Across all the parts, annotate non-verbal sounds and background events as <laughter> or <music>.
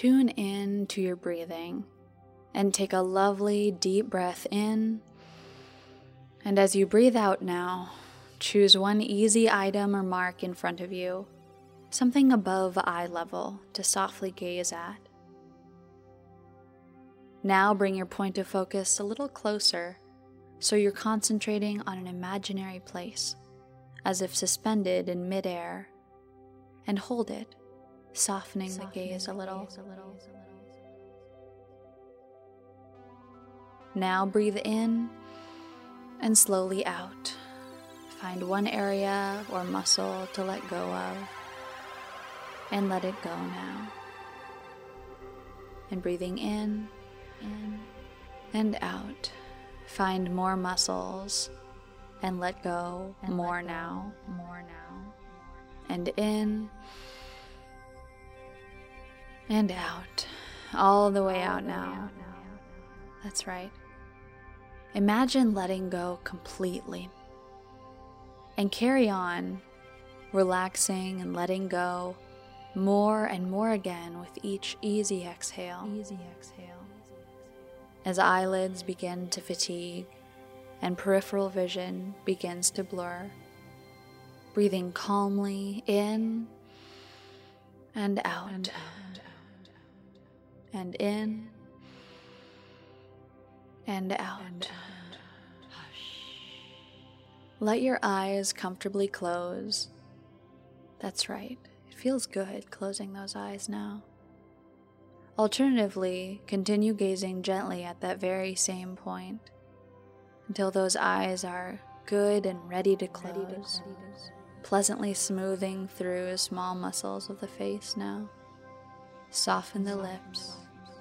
tune in to your breathing and take a lovely deep breath in. And as you breathe out now, choose one easy item or mark in front of you, something above eye level to softly gaze at. Now bring your point of focus a little closer so you're concentrating on an imaginary place, as if suspended in midair, and hold it, softening, softening the gaze a little. Gaze a little. Now breathe in and slowly out. Find one area or muscle to let go of and let it go now. And breathing in, in, and out. Find more muscles and let go and more let go. now, more now. And in and out. All the way, out, now. That's right. Imagine letting go completely. And carry on, relaxing and letting go more and more again with each easy exhale. Easy exhale as eyelids begin to fatigue and peripheral vision begins to blur. Breathing calmly in and out, and, out. And in and out. And Let your eyes comfortably close. That's right, it feels good closing those eyes now. Alternatively, continue gazing gently at that very same point until those eyes are good and ready to close, pleasantly smoothing through small muscles of the face now. Soften the lips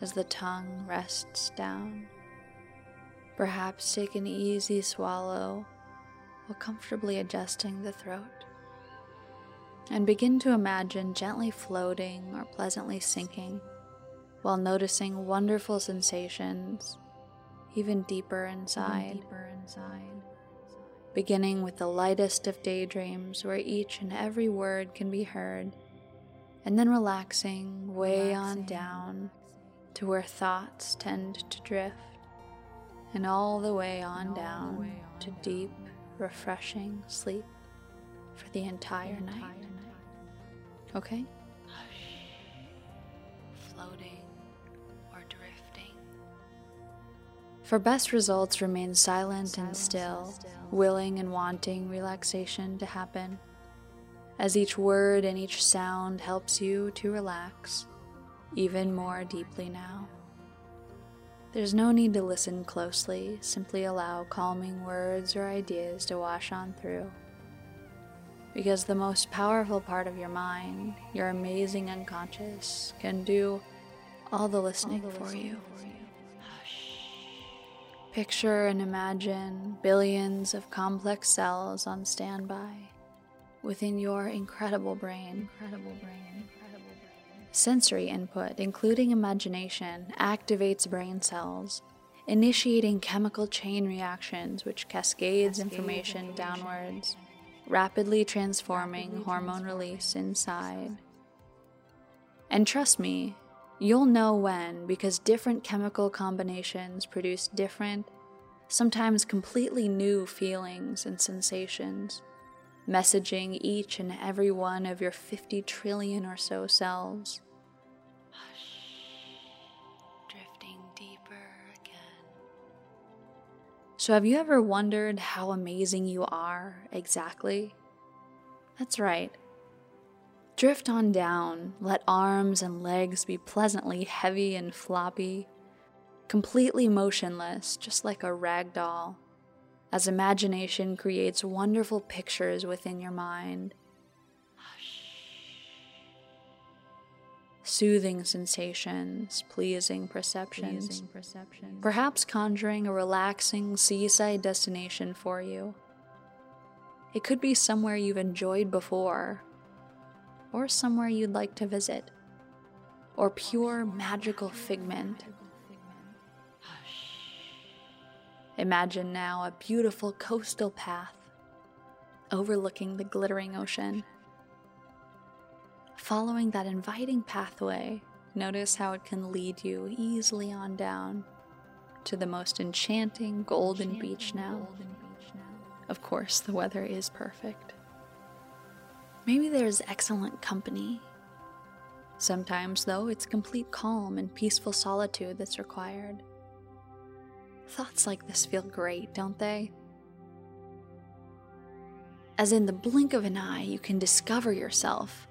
as the tongue rests down. Perhaps take an easy swallow while comfortably adjusting the throat. And begin to imagine gently floating or pleasantly sinking while noticing wonderful sensations even deeper inside. Even deeper inside. Beginning with the lightest of daydreams where each and every word can be heard, and then relaxing way relaxing. on down to where thoughts tend to drift, and all the way on down way on to down. deep, refreshing sleep for the entire, the entire night. night. Okay? Floating. Or drifting. For best results, remain silent and still, willing and wanting relaxation to happen, as each word and each sound helps you to relax even more deeply now. There's no need to listen closely, simply allow calming words or ideas to wash on through. Because the most powerful part of your mind, your amazing unconscious, can do all the listening, all the listening for you. For you. Picture and imagine billions of complex cells on standby within your incredible brain. Incredible brain. Incredible brain. Sensory input, including imagination, activates brain cells, initiating chemical chain reactions which cascades information, information downwards, rapidly transforming rapidly hormone release inside. And trust me, You'll know when because different chemical combinations produce different, sometimes completely new feelings and sensations, messaging each and every one of your 50 trillion or so cells. Hush, drifting deeper again. So, have you ever wondered how amazing you are exactly? That's right. Drift on down, let arms and legs be pleasantly heavy and floppy, completely motionless, just like a rag doll, as imagination creates wonderful pictures within your mind. Soothing sensations, pleasing perceptions, pleasing perceptions, perhaps conjuring a relaxing seaside destination for you. It could be somewhere you've enjoyed before, or somewhere you'd like to visit, or pure magical figment. Imagine now a beautiful coastal path overlooking the glittering ocean. Following that inviting pathway, notice how it can lead you easily on down to the most enchanting golden beach now. Of course, the weather is perfect. Maybe there's excellent company. Sometimes, though, it's complete calm and peaceful solitude that's required. Thoughts like this feel great, don't they? As in the blink of an eye, you can discover yourself.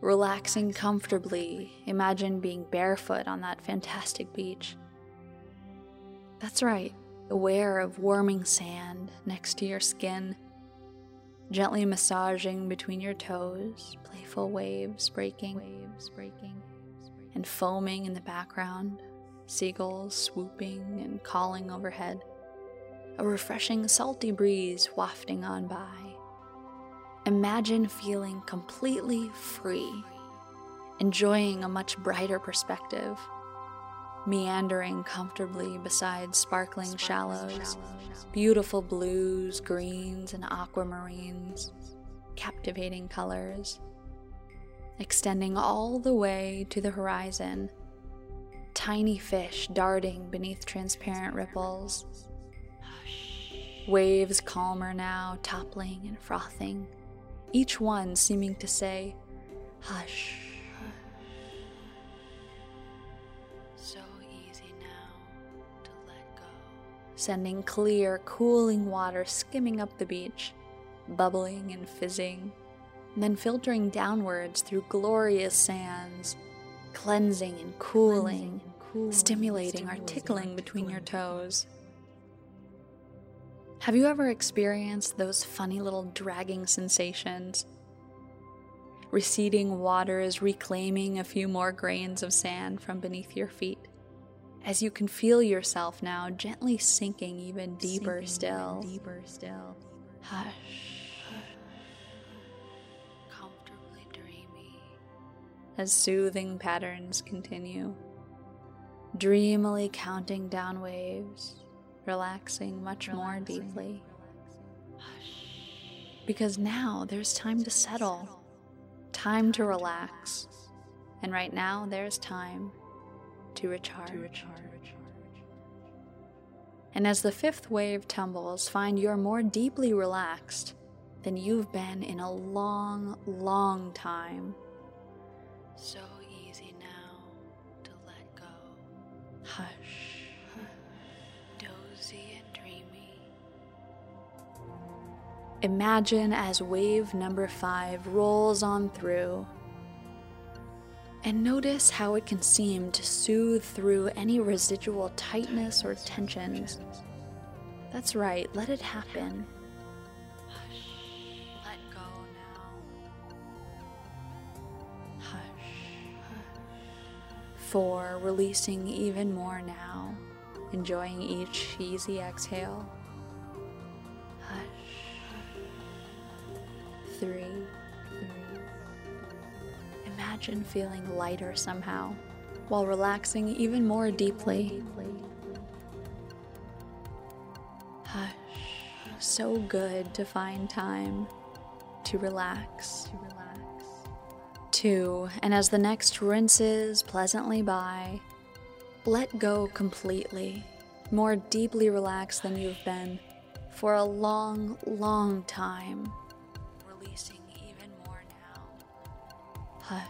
Relaxing comfortably, imagine being barefoot on that fantastic beach. That's right, aware of warming sand next to your skin, gently massaging between your toes, playful waves breaking, waves breaking, and foaming in the background, seagulls swooping and calling overhead, a refreshing salty breeze wafting on by. Imagine feeling completely free, enjoying a much brighter perspective meandering comfortably beside sparkling shallows, beautiful blues, greens, and aquamarines, captivating colors, extending all the way to the horizon. Tiny fish darting beneath transparent ripples. Waves calmer now, toppling and frothing, each one seeming to say, Hush. sending clear, cooling water skimming up the beach, bubbling and fizzing, then filtering downwards through glorious sands, cleansing and cooling, cooling stimulating, or tickling between your toes. Have you ever experienced those funny little dragging sensations? Receding water is reclaiming a few more grains of sand from beneath your feet as you can feel yourself now gently sinking even deeper sinking still. Even deeper still. Hush. Comfortably dreamy. As soothing patterns continue. Dreamily counting down waves, relaxing much relaxing. more deeply. Hush. Because now there's time to settle, time to relax. And right now there's time to recharge. To recharge. And as the fifth wave tumbles, find you're more deeply relaxed than you've been in a long, long time. So Hush. Dozy and dreamy. Imagine as wave number five rolls on through and notice how it can seem to soothe through any residual tightness or tensions. That's right, let it happen. Hush, Four, releasing even more now, enjoying each easy exhale. Hush. Three imagine feeling lighter somehow while relaxing even more deeply. Hush, so good to find time to relax. Two, and as the next rinses pleasantly by, let go completely, more deeply relaxed than you've been for a long, long time. Releasing even more now. Hush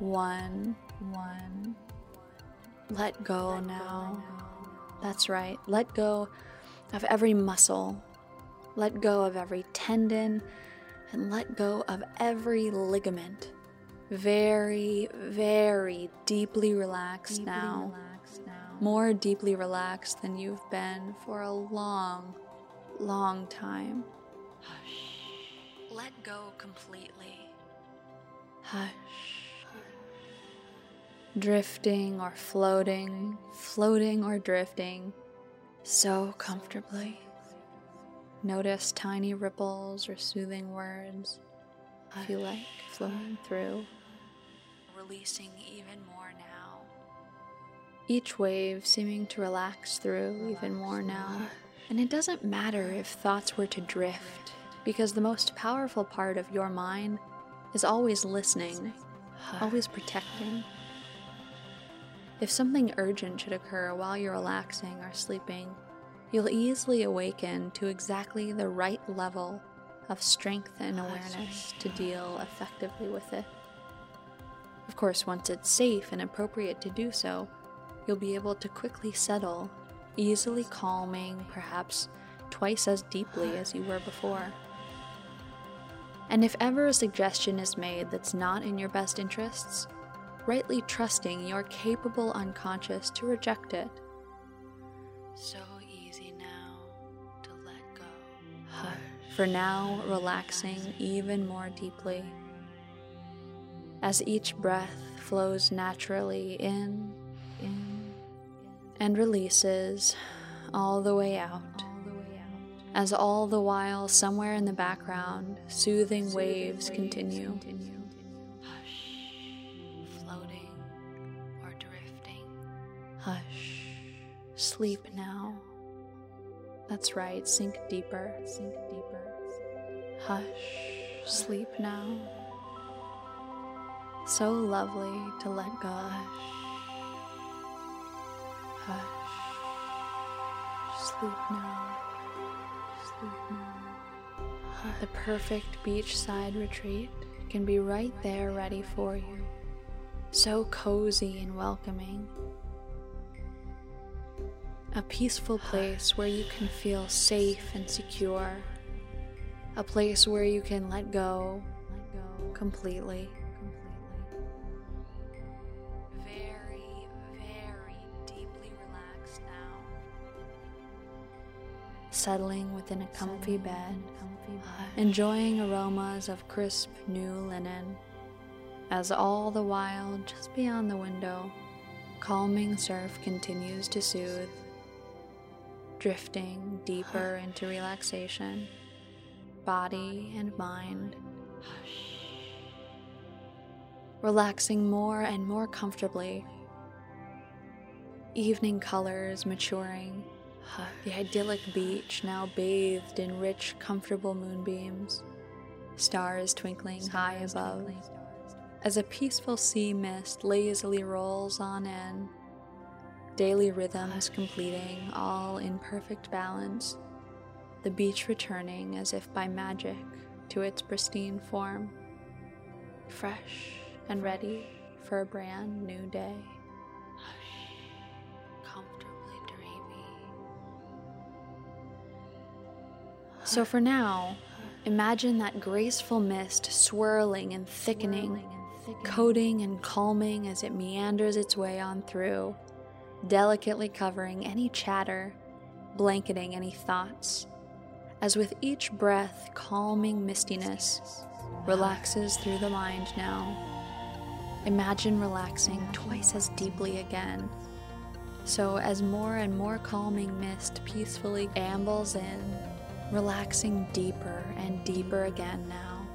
one, one. Let go now. That's right. Let go of every muscle. Let go of every tendon and let go of every ligament. Very, very deeply relaxed, deeply now. relaxed now. More deeply relaxed than you've been for a long, long time. Hush. Let go completely. Hush drifting or floating, floating or drifting so comfortably. Notice tiny ripples or soothing words I feel like flowing through, releasing even more now. Each wave seeming to relax through even more now. And it doesn't matter if thoughts were to drift, because the most powerful part of your mind is always listening, always protecting. If something urgent should occur while you're relaxing or sleeping, you'll easily awaken to exactly the right level of strength and ah, awareness to deal effectively with it. Of course, once it's safe and appropriate to do so, you'll be able to quickly settle, easily calming, perhaps twice as deeply as you were before. And if ever a suggestion is made that's not in your best interests, rightly trusting your capable unconscious to reject it. So For now, relaxing even more deeply. As each breath flows naturally in, in, and releases all the way out. As all the while, somewhere in the background, soothing waves continue. Hush, floating or drifting. Hush, sleep now. That's right, sink deeper, sink deeper. Hush, sleep now. So lovely to let go. Hush, Hush. sleep now. Sleep now. Hush. The perfect beachside retreat can be right there ready for you. So cozy and welcoming a peaceful place where you can feel safe and secure, a place where you can let go, let go. Completely. Very, very deeply relaxed now. Settling within a comfy bed, enjoying aromas of crisp new linen, as all the while, just beyond the window, calming surf continues to soothe. Drifting deeper <sighs> into relaxation, body and mind. Relaxing more and more comfortably. Evening colors maturing. The idyllic beach now bathed in rich, comfortable moonbeams. Stars twinkling high above. As a peaceful sea mist lazily rolls on in daily rhythms completing, all in perfect balance, the beach returning as if by magic to its pristine form, fresh and ready for a brand new day. Comfortably dreamy. So for now, imagine that graceful mist swirling and thickening, coating and calming as it meanders its way on through delicately covering any chatter, blanketing any thoughts, as with each breath, calming mistiness relaxes through the mind now. Imagine relaxing twice as deeply again. So, as more and more calming mist peacefully ambles in, relaxing deeper and deeper again now,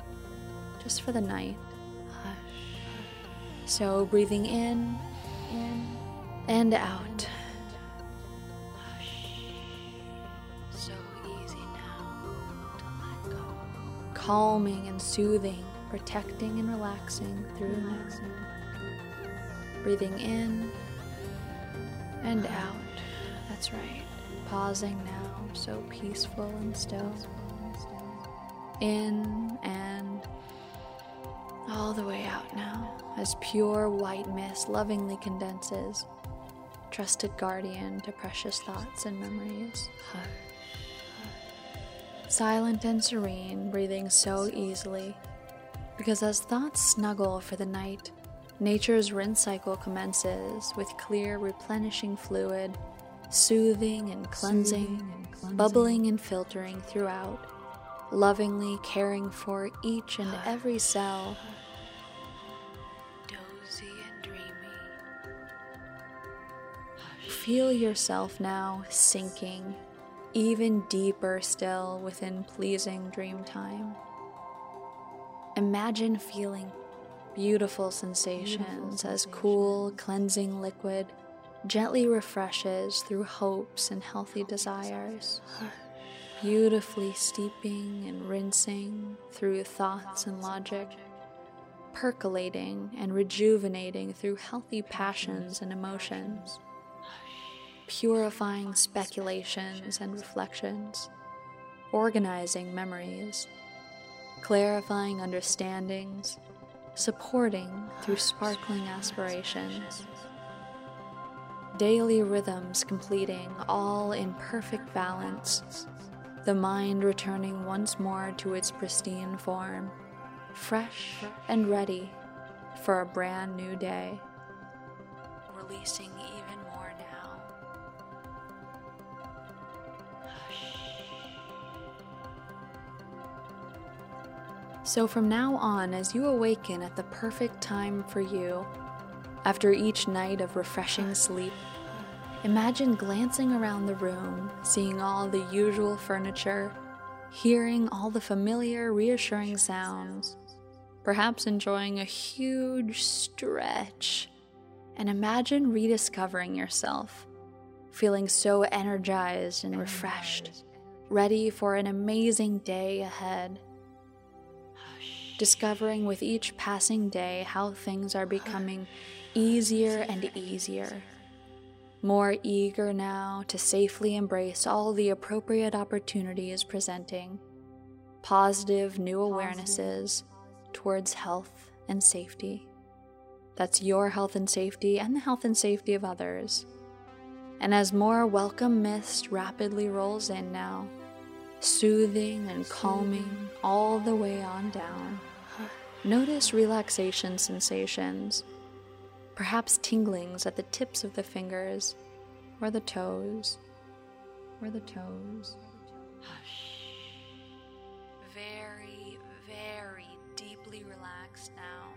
just for the night. Hush. So, breathing in, in, and out. Calming and soothing, protecting and relaxing through relaxing. Breathing in and out. That's right. Pausing now, so peaceful and still. In and all the way out now, as pure white mist lovingly condenses trusted guardian to precious thoughts and memories. Silent and serene, breathing so easily. Because as thoughts snuggle for the night, nature's rinse cycle commences with clear, replenishing fluid, soothing and cleansing, soothing and cleansing. bubbling and filtering throughout, lovingly caring for each and ah. every cell Dozy and dreamy. Feel yourself now sinking even deeper still within pleasing dream time. Imagine feeling beautiful sensations as cool, cleansing liquid gently refreshes through hopes and healthy desires, beautifully steeping and rinsing through thoughts and logic, percolating and rejuvenating through healthy passions and emotions, purifying speculations and reflections, organizing memories, clarifying understandings, supporting through sparkling aspirations. Daily rhythms completing all in perfect balance, the mind returning once more to its pristine form fresh and ready for a brand new day. Releasing even So, from now on, as you awaken at the perfect time for you, after each night of refreshing sleep, imagine glancing around the room, seeing all the usual furniture, hearing all the familiar, reassuring sounds perhaps enjoying a huge stretch, and imagine rediscovering yourself, feeling so energized and refreshed, ready for an amazing day ahead. Discovering with each passing day how things are becoming easier and easier. More eager now to safely embrace all the appropriate opportunities presenting, positive new awarenesses towards health and safety. That's your health and safety and the health and safety of others. And as more welcome mist rapidly rolls in now, soothing and calming all the way on down, notice relaxation sensations, perhaps tinglings at the tips of the fingers or the toes, or the toes. Hush. Very, very deeply relaxed now.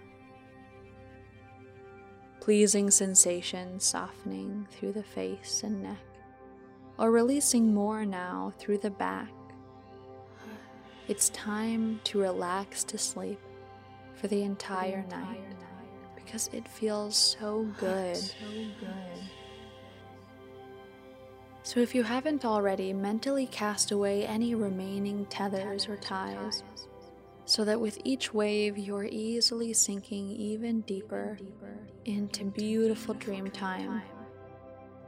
Pleasing sensations softening through the face and neck, or releasing more now through the back. It's time to relax to sleep for the entire, the entire night, night because it feels so good. so good. So, if you haven't already, mentally cast away any remaining tethers or ties so that with each wave you're easily sinking even deeper into beautiful dream time,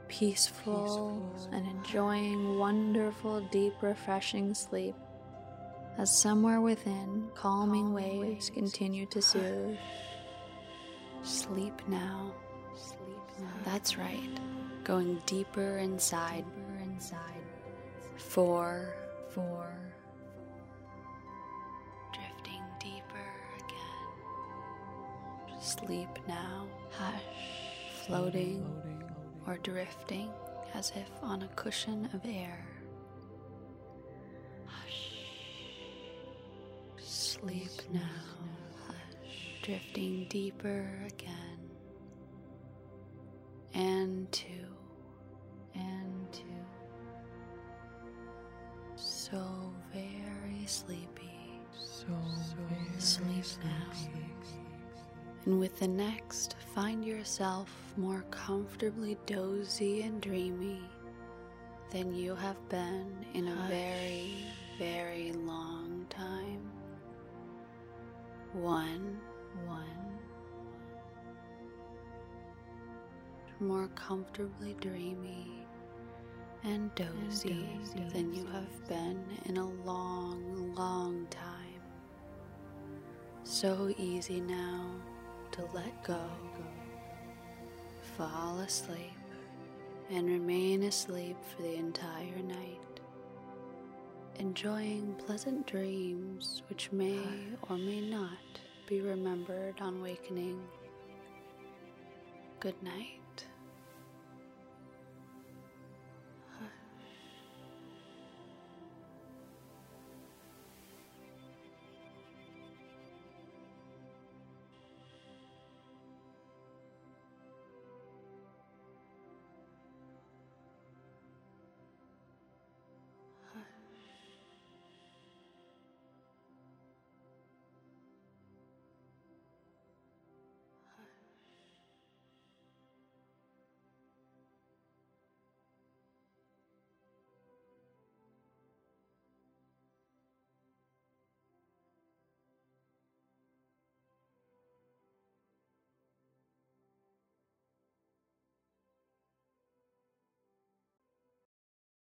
peaceful and enjoying wonderful, deep, refreshing sleep as somewhere within calming waves continue to soothe. Sleep now. That's right. Going deeper inside. Four, four, Drifting deeper again. Sleep now, hush, floating or drifting as if on a cushion of air. Sleep now, hush, drifting deeper again. And two, and two. So very sleepy. So, so very sleep sleepy. now. And with the next, find yourself more comfortably dozy and dreamy than you have been in a very, very long time. One, one. More comfortably dreamy and dozy, and dozy than you have been in a long, long time. So easy now to let go, fall asleep, and remain asleep for the entire night, enjoying pleasant dreams which may or may not be remembered on wakening. Good night.